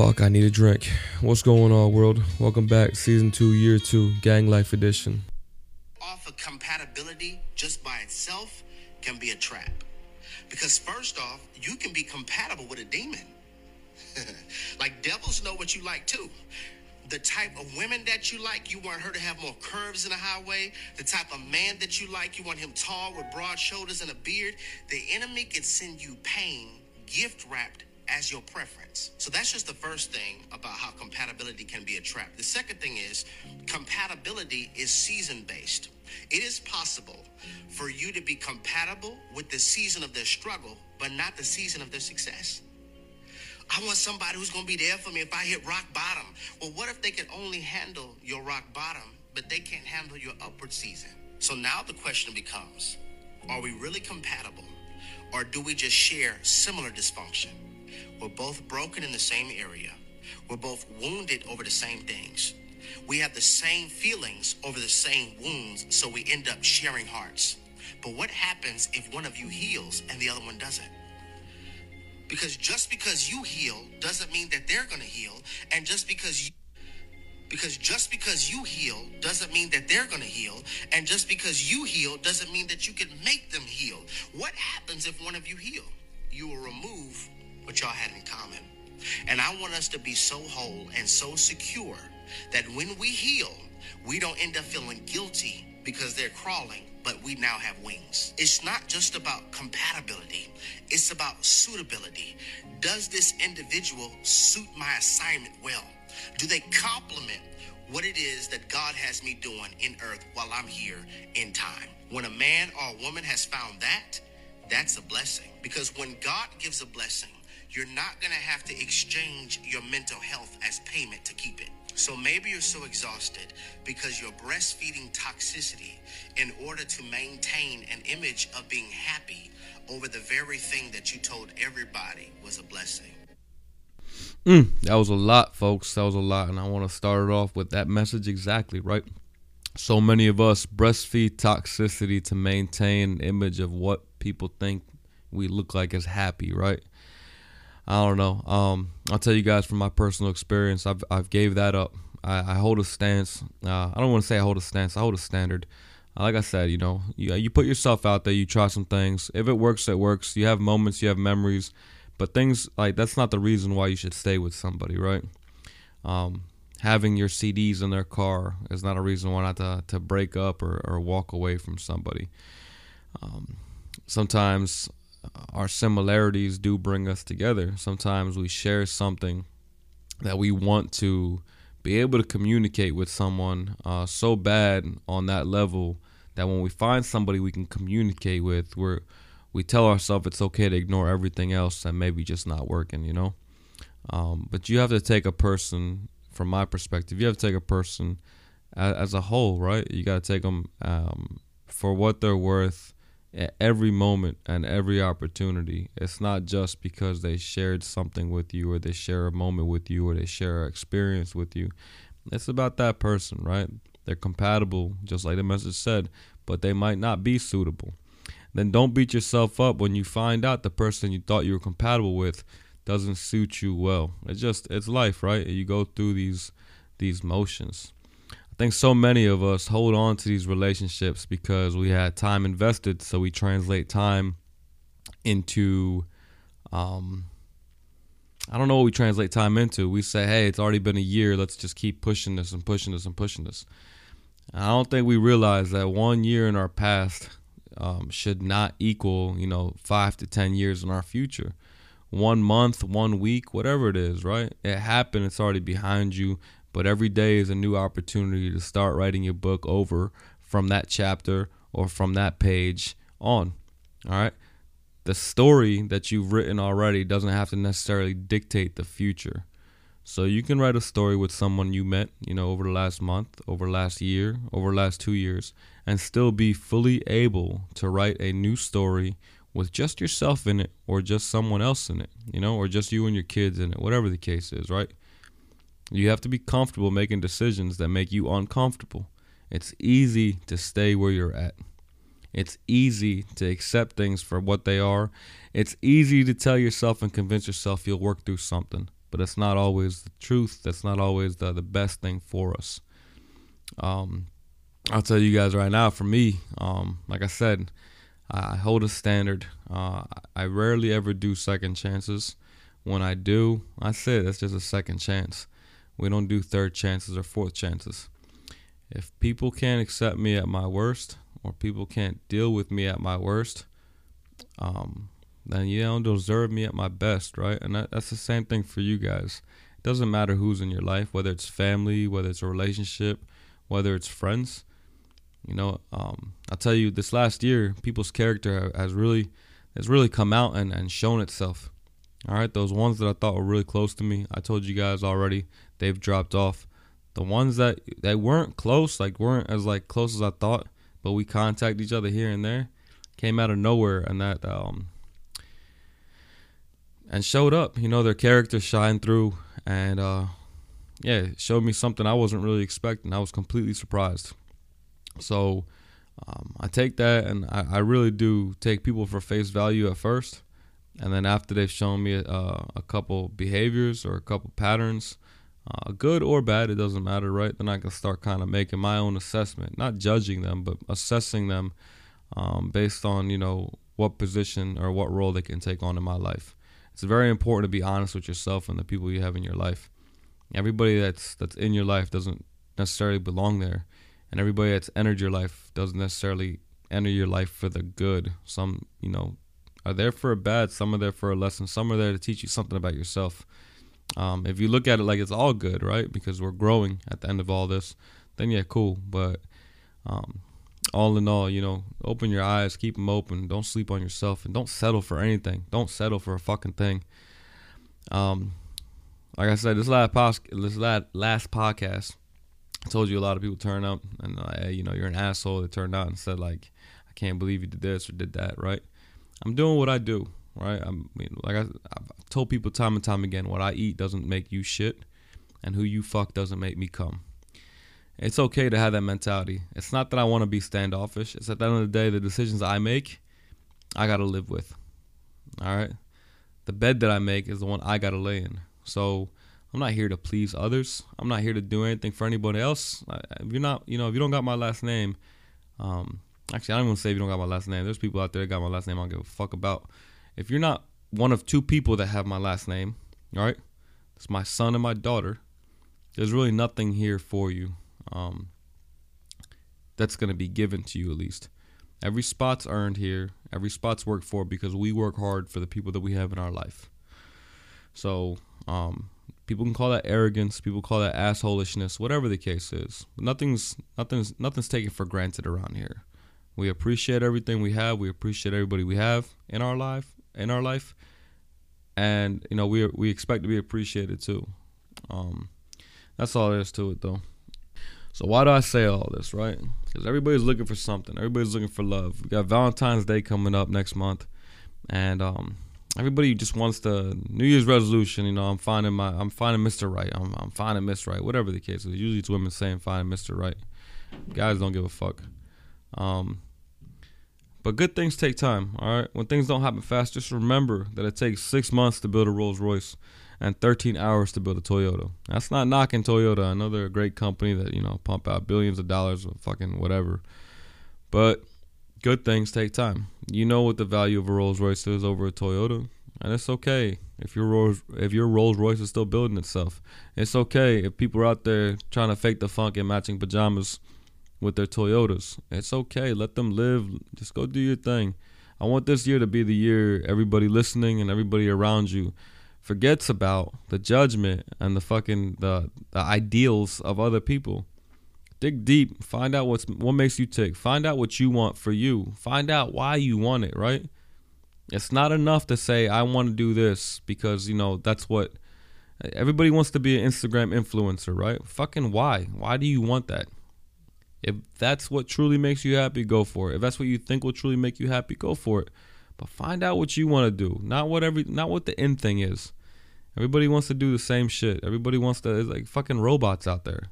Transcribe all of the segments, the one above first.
Fuck, I need a drink. What's going on, world? Welcome back, season two, year two, Gang Life Edition. Offer compatibility just by itself can be a trap. Because first off, you can be compatible with a demon. like devils know what you like too. The type of women that you like, you want her to have more curves in the highway. The type of man that you like, you want him tall with broad shoulders and a beard. The enemy can send you pain gift wrapped as your preference. So that's just the first thing about how compatibility can be a trap. The second thing is compatibility is season based. It is possible for you to be compatible with the season of their struggle, but not the season of their success. I want somebody who's going to be there for me if I hit rock bottom. Well, what if they can only handle your rock bottom, but they can't handle your upward season? So now the question becomes are we really compatible, or do we just share similar dysfunction? We're both broken in the same area. We're both wounded over the same things. We have the same feelings over the same wounds, so we end up sharing hearts. But what happens if one of you heals and the other one doesn't? Because just because you heal doesn't mean that they're going to heal, and just because you because just because you heal doesn't mean that they're going to heal, and just because you heal doesn't mean that you can make them heal. What happens if one of you heal? You will remove what y'all had in common. And I want us to be so whole and so secure that when we heal, we don't end up feeling guilty because they're crawling, but we now have wings. It's not just about compatibility, it's about suitability. Does this individual suit my assignment well? Do they complement what it is that God has me doing in earth while I'm here in time? When a man or a woman has found that, that's a blessing. Because when God gives a blessing, you're not going to have to exchange your mental health as payment to keep it. So maybe you're so exhausted because you're breastfeeding toxicity in order to maintain an image of being happy over the very thing that you told everybody was a blessing. Mm, that was a lot, folks. That was a lot. And I want to start it off with that message exactly, right? So many of us breastfeed toxicity to maintain an image of what people think we look like as happy, right? I don't know. Um, I'll tell you guys from my personal experience, I've I've gave that up. I, I hold a stance. Uh, I don't want to say I hold a stance. I hold a standard. Uh, like I said, you know, you you put yourself out there. You try some things. If it works, it works. You have moments. You have memories. But things like that's not the reason why you should stay with somebody, right? Um, having your CDs in their car is not a reason why not to, to break up or, or walk away from somebody. Um, sometimes our similarities do bring us together. Sometimes we share something that we want to be able to communicate with someone uh, so bad on that level that when we find somebody we can communicate with, we're we tell ourselves it's okay to ignore everything else that maybe just not working, you know. Um, but you have to take a person, from my perspective, you have to take a person as, as a whole, right? You got to take them um, for what they're worth at every moment and every opportunity. It's not just because they shared something with you or they share a moment with you or they share an experience with you. It's about that person, right? They're compatible, just like the message said, but they might not be suitable. Then don't beat yourself up when you find out the person you thought you were compatible with doesn't suit you well. It's just it's life, right? You go through these these motions think so many of us hold on to these relationships because we had time invested, so we translate time into um, I don't know what we translate time into. We say, hey, it's already been a year. Let's just keep pushing this and pushing this and pushing this. I don't think we realize that one year in our past um, should not equal, you know, five to 10 years in our future. One month, one week, whatever it is, right? It happened. It's already behind you. But every day is a new opportunity to start writing your book over from that chapter or from that page on. All right. The story that you've written already doesn't have to necessarily dictate the future. So you can write a story with someone you met, you know, over the last month, over last year, over last 2 years and still be fully able to write a new story with just yourself in it or just someone else in it, you know, or just you and your kids in it, whatever the case is, right? You have to be comfortable making decisions that make you uncomfortable. It's easy to stay where you're at. It's easy to accept things for what they are. It's easy to tell yourself and convince yourself you'll work through something. but it's not always the truth. That's not always the the best thing for us. Um, I'll tell you guys right now. For me, um, like I said, I hold a standard. Uh, I rarely ever do second chances. When I do, I say that's just a second chance. We don't do third chances or fourth chances. If people can't accept me at my worst, or people can't deal with me at my worst, um, then you don't deserve me at my best, right? And that, that's the same thing for you guys. It doesn't matter who's in your life, whether it's family, whether it's a relationship, whether it's friends. You know, um, I'll tell you, this last year, people's character has really has really come out and, and shown itself. All right, those ones that I thought were really close to me, I told you guys already, they've dropped off. The ones that that weren't close, like weren't as like close as I thought, but we contact each other here and there, came out of nowhere, and that um and showed up. You know, their character shined through, and uh yeah, showed me something I wasn't really expecting. I was completely surprised. So um, I take that, and I, I really do take people for face value at first and then after they've shown me uh, a couple behaviors or a couple patterns uh, good or bad it doesn't matter right? Then i can start kind of making my own assessment. Not judging them but assessing them um, based on you know what position or what role they can take on in my life. It's very important to be honest with yourself and the people you have in your life. Everybody that's that's in your life doesn't necessarily belong there and everybody that's entered your life doesn't necessarily enter your life for the good. Some you know are there for a bad, some are there for a lesson, some are there to teach you something about yourself. Um, if you look at it like it's all good, right? Because we're growing at the end of all this, then yeah, cool. But um, all in all, you know, open your eyes, keep them open. Don't sleep on yourself, and don't settle for anything. Don't settle for a fucking thing. Um, like I said, this last pos- this last, podcast, I told you a lot of people turn up and uh, you know you're an asshole. That turned out and said like, I can't believe you did this or did that, right? I'm doing what I do, right? I'm mean, like I, I've told people time and time again, what I eat doesn't make you shit, and who you fuck doesn't make me come. It's okay to have that mentality. It's not that I want to be standoffish. It's at the end of the day, the decisions I make, I gotta live with. All right, the bed that I make is the one I gotta lay in. So I'm not here to please others. I'm not here to do anything for anybody else. If you're not, you know, if you don't got my last name, um, Actually, I don't even say if you don't got my last name. There's people out there that got my last name I don't give a fuck about. If you're not one of two people that have my last name, all right, it's my son and my daughter. There's really nothing here for you. Um, that's gonna be given to you at least. Every spot's earned here. Every spot's worked for because we work hard for the people that we have in our life. So, um, people can call that arrogance. People call that assholishness. Whatever the case is, nothing's nothing's nothing's taken for granted around here. We appreciate everything we have. We appreciate everybody we have in our life, in our life, and you know we we expect to be appreciated too. Um, that's all there is to it, though. So why do I say all this, right? Because everybody's looking for something. Everybody's looking for love. We got Valentine's Day coming up next month, and um, everybody just wants the New Year's resolution. You know, I'm finding my, I'm finding Mr. Right. I'm, I'm finding Miss Right. Whatever the case is. Usually it's women saying finding Mr. Right. Guys don't give a fuck. Um, but good things take time, all right? When things don't happen fast, just remember that it takes six months to build a Rolls Royce and 13 hours to build a Toyota. That's not knocking Toyota. I know they're a great company that, you know, pump out billions of dollars of fucking whatever. But good things take time. You know what the value of a Rolls Royce is over a Toyota. And it's okay if your Rolls if your Rolls Royce is still building itself. It's okay if people are out there trying to fake the funk in matching pajamas with their Toyotas. It's okay. Let them live. Just go do your thing. I want this year to be the year everybody listening and everybody around you forgets about the judgment and the fucking the, the ideals of other people. Dig deep. Find out what's what makes you tick. Find out what you want for you. Find out why you want it, right? It's not enough to say I want to do this because, you know, that's what everybody wants to be an Instagram influencer, right? Fucking why? Why do you want that? If that's what truly makes you happy, go for it. If that's what you think will truly make you happy, go for it. But find out what you want to do, not what every, not what the end thing is. Everybody wants to do the same shit. Everybody wants to. It's like fucking robots out there.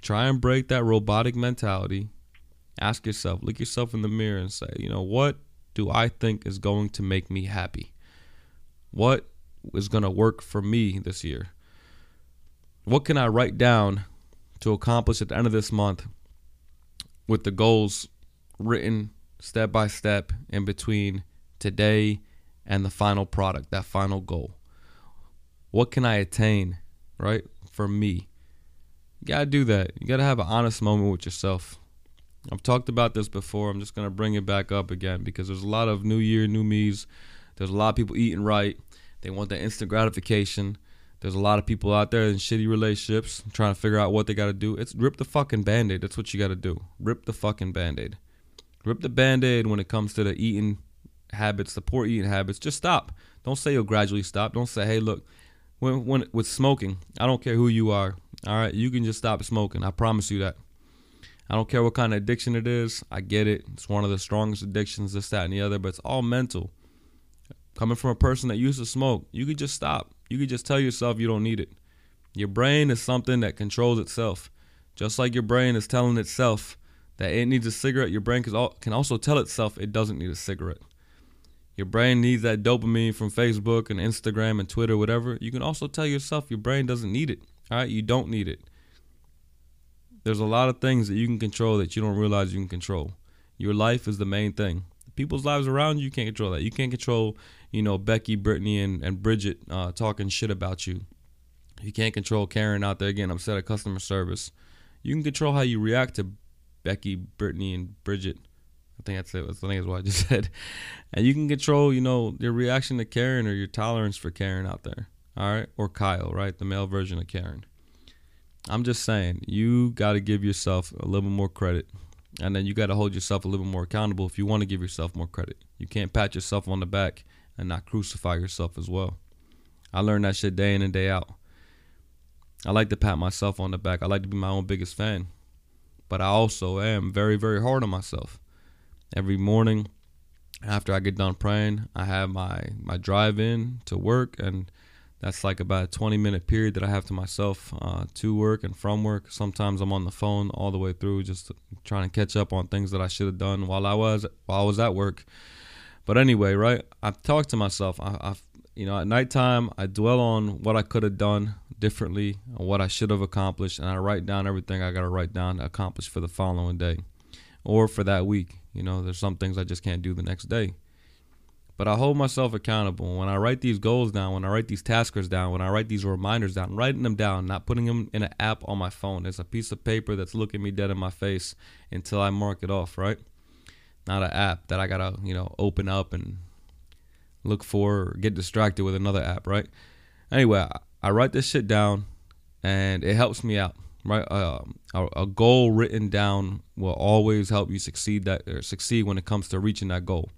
Try and break that robotic mentality. Ask yourself, look yourself in the mirror, and say, you know, what do I think is going to make me happy? What is going to work for me this year? What can I write down to accomplish at the end of this month with the goals written step by step in between today and the final product, that final goal? What can I attain, right? For me. You gotta do that. You gotta have an honest moment with yourself. I've talked about this before. I'm just gonna bring it back up again because there's a lot of new year, new me's. There's a lot of people eating right. They want that instant gratification. There's a lot of people out there in shitty relationships trying to figure out what they got to do. It's rip the fucking band aid. That's what you got to do. Rip the fucking band aid. Rip the band aid when it comes to the eating habits, the poor eating habits. Just stop. Don't say you'll gradually stop. Don't say, hey, look, when, when with smoking, I don't care who you are. All right, you can just stop smoking. I promise you that. I don't care what kind of addiction it is. I get it. It's one of the strongest addictions, this, that, and the other, but it's all mental. Coming from a person that used to smoke, you could just stop. You could just tell yourself you don't need it. Your brain is something that controls itself. Just like your brain is telling itself that it needs a cigarette, your brain can also tell itself it doesn't need a cigarette. Your brain needs that dopamine from Facebook and Instagram and Twitter, whatever. You can also tell yourself your brain doesn't need it. All right, you don't need it. There's a lot of things that you can control that you don't realize you can control. Your life is the main thing. People's lives around you, you can't control that. You can't control you know, Becky, Brittany, and, and Bridget uh, talking shit about you. You can't control Karen out there again upset at customer service. You can control how you react to Becky, Brittany, and Bridget. I think that's it. I think that's what I just said. And you can control, you know, your reaction to Karen or your tolerance for Karen out there. All right. Or Kyle, right? The male version of Karen. I'm just saying, you got to give yourself a little more credit. And then you got to hold yourself a little bit more accountable if you want to give yourself more credit. You can't pat yourself on the back and not crucify yourself as well. I learned that shit day in and day out. I like to pat myself on the back. I like to be my own biggest fan. But I also am very, very hard on myself. Every morning after I get done praying, I have my, my drive in to work and that's like about a 20 minute period that I have to myself uh, to work and from work. Sometimes I'm on the phone all the way through, just trying to catch up on things that I should have done while I was while I was at work. But anyway, right? I talk to myself. I, I, you know, at nighttime, I dwell on what I could have done differently, what I should have accomplished, and I write down everything I got to write down to accomplish for the following day, or for that week. You know, there's some things I just can't do the next day. But I hold myself accountable. When I write these goals down, when I write these taskers down, when I write these reminders down, writing them down, not putting them in an app on my phone. It's a piece of paper that's looking me dead in my face until I mark it off, right? not an app that I gotta you know open up and look for or get distracted with another app, right? Anyway, I, write this shit down, and it helps me out. Right, uh, a, goal written down will always help you succeed that or succeed when it comes to reaching that goal.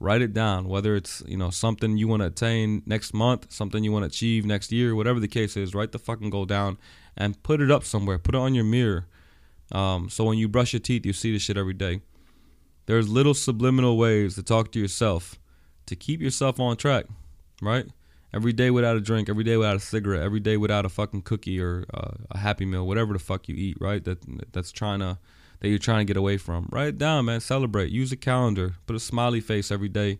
Write it down, whether it's you know something you want to attain next month, something you want to achieve next year, whatever the case is. Write the fucking goal down and put it up somewhere. Put it on your mirror, um, so when you brush your teeth, you see this shit every day. There's little subliminal ways to talk to yourself to keep yourself on track, right? Every day without a drink, every day without a cigarette, every day without a fucking cookie or uh, a happy meal, whatever the fuck you eat, right? That that's trying to that you're trying to get away from. Write it down, man. Celebrate. Use a calendar. Put a smiley face every day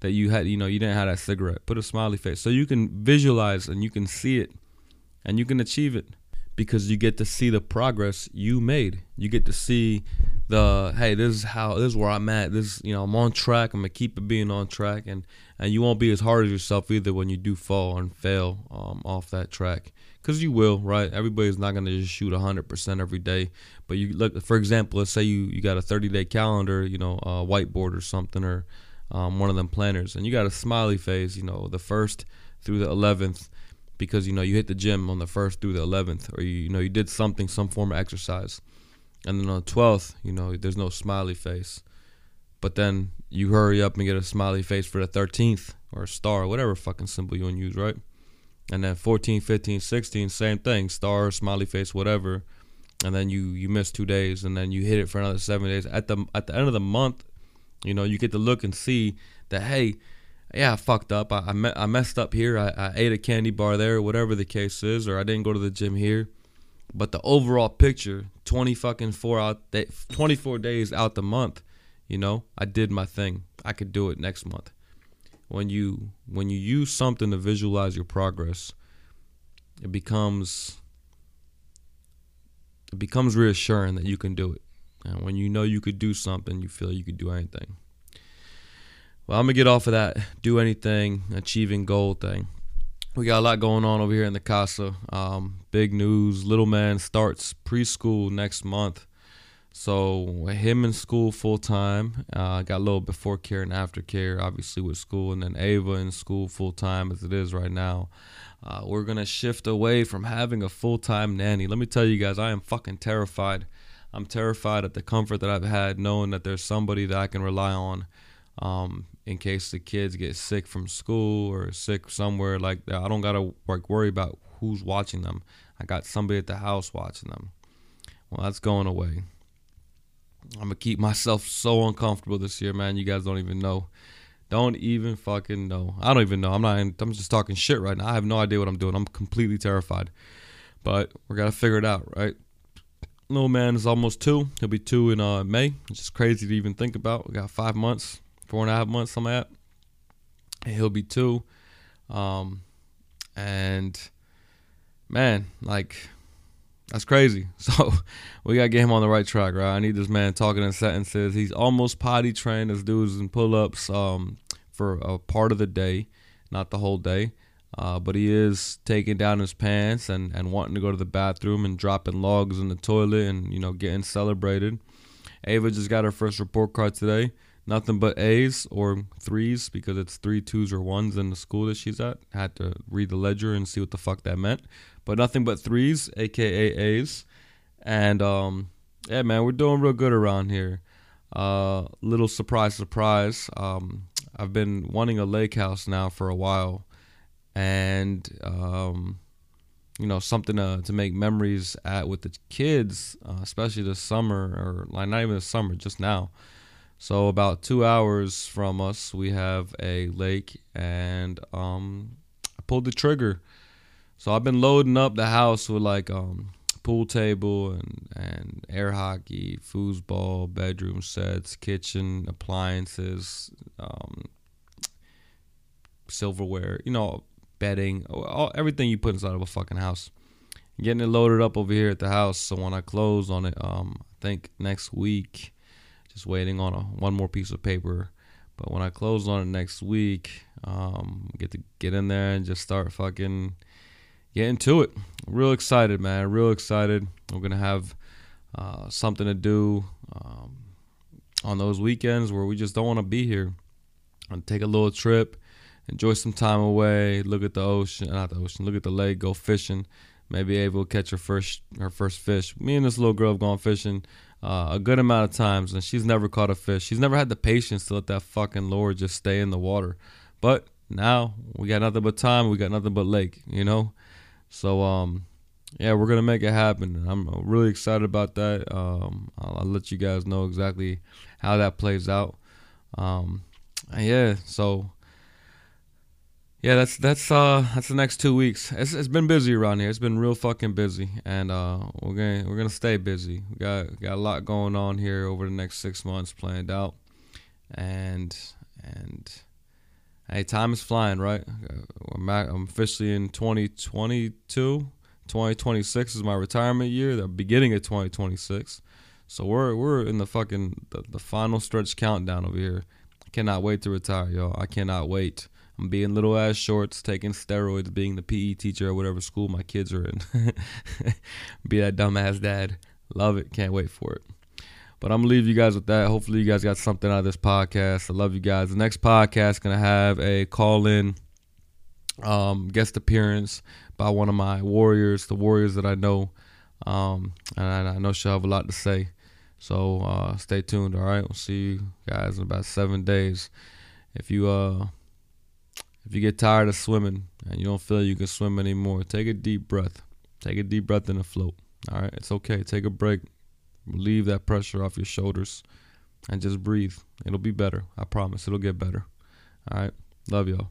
that you had, you know, you didn't have that cigarette. Put a smiley face so you can visualize and you can see it and you can achieve it because you get to see the progress you made. You get to see the hey, this is how this is where I'm at. This you know I'm on track. I'm gonna keep it being on track, and and you won't be as hard as yourself either when you do fall and fail um, off that track. Cause you will, right? Everybody's not gonna just shoot hundred percent every day. But you look, for example, let's say you you got a 30 day calendar, you know, a whiteboard or something, or um, one of them planners, and you got a smiley face, you know, the first through the 11th because you know you hit the gym on the first through the 11th or you, you know you did something some form of exercise. And then on the 12th you know there's no smiley face. But then you hurry up and get a smiley face for the 13th or a star whatever fucking symbol you want to use right? And then 14 15 16 same thing star smiley face whatever and then you you miss two days and then you hit it for another seven days at the at the end of the month you know you get to look and see that hey yeah, I fucked up. I I, me- I messed up here. I, I ate a candy bar there, whatever the case is, or I didn't go to the gym here. But the overall picture, twenty fucking four out, twenty four days out the month, you know, I did my thing. I could do it next month. when you when you use something to visualize your progress, it becomes it becomes reassuring that you can do it. And when you know you could do something, you feel you could do anything. Well, I'm gonna get off of that do anything, achieving goal thing. We got a lot going on over here in the casa. Um, big news: little man starts preschool next month. So him in school full time. Uh, got a little before care and after care, obviously with school, and then Ava in school full time as it is right now. Uh, we're gonna shift away from having a full time nanny. Let me tell you guys, I am fucking terrified. I'm terrified at the comfort that I've had knowing that there's somebody that I can rely on um, in case the kids get sick from school or sick somewhere like that. I don't gotta like worry about who's watching them. I got somebody at the house watching them. Well, that's going away. I'm gonna keep myself so uncomfortable this year, man. You guys don't even know. Don't even fucking know. I don't even know. I'm not. I'm just talking shit right now. I have no idea what I'm doing. I'm completely terrified. But we're gonna figure it out, right? Little man is almost two. He'll be two in uh, May. It's just crazy to even think about. We got five months, four and a half months. I'm at. And he'll be two. Um, and man, like that's crazy. So we gotta get him on the right track, right? I need this man talking in sentences. He's almost potty trained. as dude's in pull ups um, for a part of the day, not the whole day. Uh, but he is taking down his pants and, and wanting to go to the bathroom and dropping logs in the toilet and you know getting celebrated. Ava just got her first report card today. Nothing but A's or threes because it's three twos or ones in the school that she's at. Had to read the ledger and see what the fuck that meant but nothing but threes, aka A's. And um, yeah, man, we're doing real good around here. Uh, little surprise, surprise. Um, I've been wanting a lake house now for a while, and um, you know something to to make memories at with the kids, uh, especially this summer or like not even the summer, just now. So about two hours from us, we have a lake, and um, I pulled the trigger so I've been loading up the house with like um pool table and and air hockey, foosball, bedroom sets, kitchen appliances, um, silverware, you know, bedding, all, everything you put inside of a fucking house. Getting it loaded up over here at the house. So when I close on it, um, I think next week, just waiting on a one more piece of paper. But when I close on it next week, um, get to get in there and just start fucking get into it. Real excited, man. Real excited. We're gonna have uh, something to do um, on those weekends where we just don't want to be here. And take a little trip, enjoy some time away, look at the ocean, not the ocean, look at the lake, go fishing. Maybe Ava will catch her first her first fish. Me and this little girl have gone fishing uh, a good amount of times, and she's never caught a fish. She's never had the patience to let that fucking lure just stay in the water. But now we got nothing but time. We got nothing but lake, you know. So um, yeah, we're gonna make it happen. I'm really excited about that. Um, I'll, I'll, let you guys know exactly how that plays out. Um, yeah, so yeah, that's that's uh that's the next two weeks. It's it's been busy around here. It's been real fucking busy, and uh we're gonna we're gonna stay busy. We got got a lot going on here over the next six months planned out, and and hey, time is flying, right? I'm, officially in 2022. 2026 is my retirement year. The beginning of 2026. So we're we're in the fucking the, the final stretch countdown over here. I cannot wait to retire, y'all. I cannot wait. I'm being little ass shorts, taking steroids, being the PE teacher at whatever school my kids are in. Be that dumbass dad. Love it. Can't wait for it. But I'm gonna leave you guys with that. Hopefully, you guys got something out of this podcast. I love you guys. The next podcast gonna have a call in um, guest appearance by one of my warriors, the warriors that I know, um, and I, know she'll have a lot to say. So uh, stay tuned. All right, we'll see you guys in about seven days. If you uh, if you get tired of swimming and you don't feel you can swim anymore, take a deep breath. Take a deep breath and float. All right, it's okay. Take a break. Relieve that pressure off your shoulders and just breathe. It'll be better. I promise. It'll get better. All right. Love y'all.